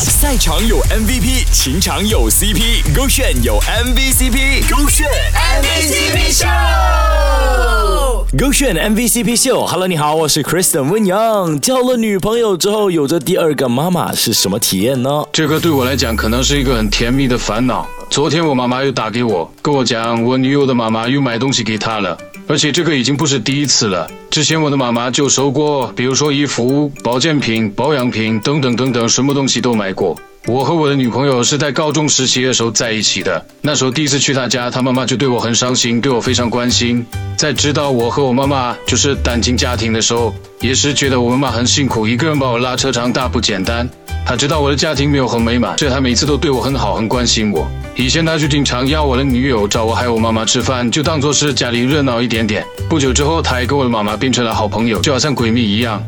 赛场有 MVP，情场有 CP，勾选有 MVCp，勾选 MVCp 秀，勾选 MVCp 秀。Hello，你好，我是 Kristen 温阳。交了女朋友之后，有着第二个妈妈是什么体验呢？这个对我来讲，可能是一个很甜蜜的烦恼。昨天我妈妈又打给我，跟我讲我女友的妈妈又买东西给她了，而且这个已经不是第一次了。之前我的妈妈就收过，比如说衣服、保健品、保养品等等等等，什么东西都买过。我和我的女朋友是在高中实习的时候在一起的，那时候第一次去她家，她妈妈就对我很伤心，对我非常关心。在知道我和我妈妈就是单亲家庭的时候，也是觉得我妈妈很辛苦，一个人把我拉扯长大不简单。她知道我的家庭没有很美满，所以她每次都对我很好，很关心我。以前他就经常邀我的女友找我还有我妈妈吃饭，就当做是家里热闹一点点。不久之后，他也跟我的妈妈变成了好朋友，就好像闺蜜一样。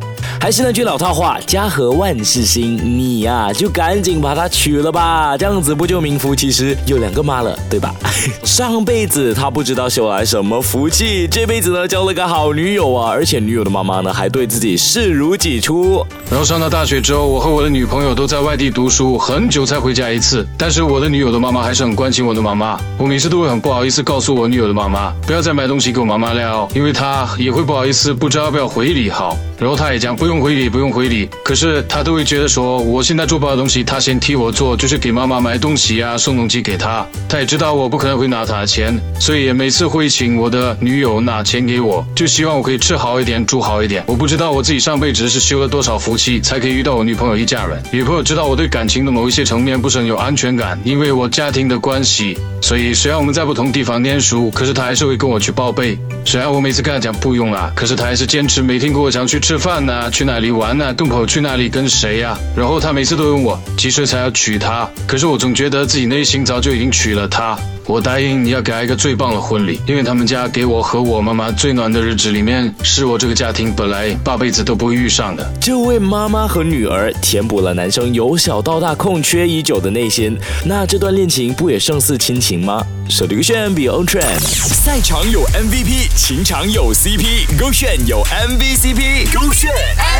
还是那句老套话，家和万事兴，你呀就赶紧把她娶了吧，这样子不就名副其实有两个妈了，对吧？上辈子他不知道修来什么福气，这辈子呢交了个好女友啊，而且女友的妈妈呢还对自己视如己出。然后上到大学之后，我和我的女朋友都在外地读书，很久才回家一次。但是我的女友的妈妈还是很关心我的妈妈，我每次都会很不好意思告诉我女友的妈妈，不要再买东西给我妈妈了，因为她也会不好意思，不知道要不要回礼好。然后她也讲不不用回礼，不用回礼，可是他都会觉得说我现在做不好东西，他先替我做，就是给妈妈买东西啊，送东西给她。她也知道我不可能会拿她的钱，所以每次会请我的女友拿钱给我，就希望我可以吃好一点，住好一点。我不知道我自己上辈子是修了多少福气，才可以遇到我女朋友一家人。女朋友知道我对感情的某一些层面不是很有安全感，因为我家庭的关系，所以虽然我们在不同地方念书，可是他还是会跟我去报备。虽然我每次跟他讲不用啦，可是他还是坚持每天跟我讲去吃饭。呐去哪里玩呐？跟朋友去哪里？跟谁呀？然后他每次都问我几岁才要娶她，可是我总觉得自己内心早就已经娶了她。我答应你要给她一个最棒的婚礼，因为他们家给我和我妈妈最暖的日子里面，是我这个家庭本来八辈子都不会遇上的。这位妈妈和女儿填补了男生由小到大空缺已久的内心，那这段恋情不也胜似亲情吗？手提炫比 on trend，赛场有 MVP，情场有 CP，勾选有 MVCp，勾选 MVCp show。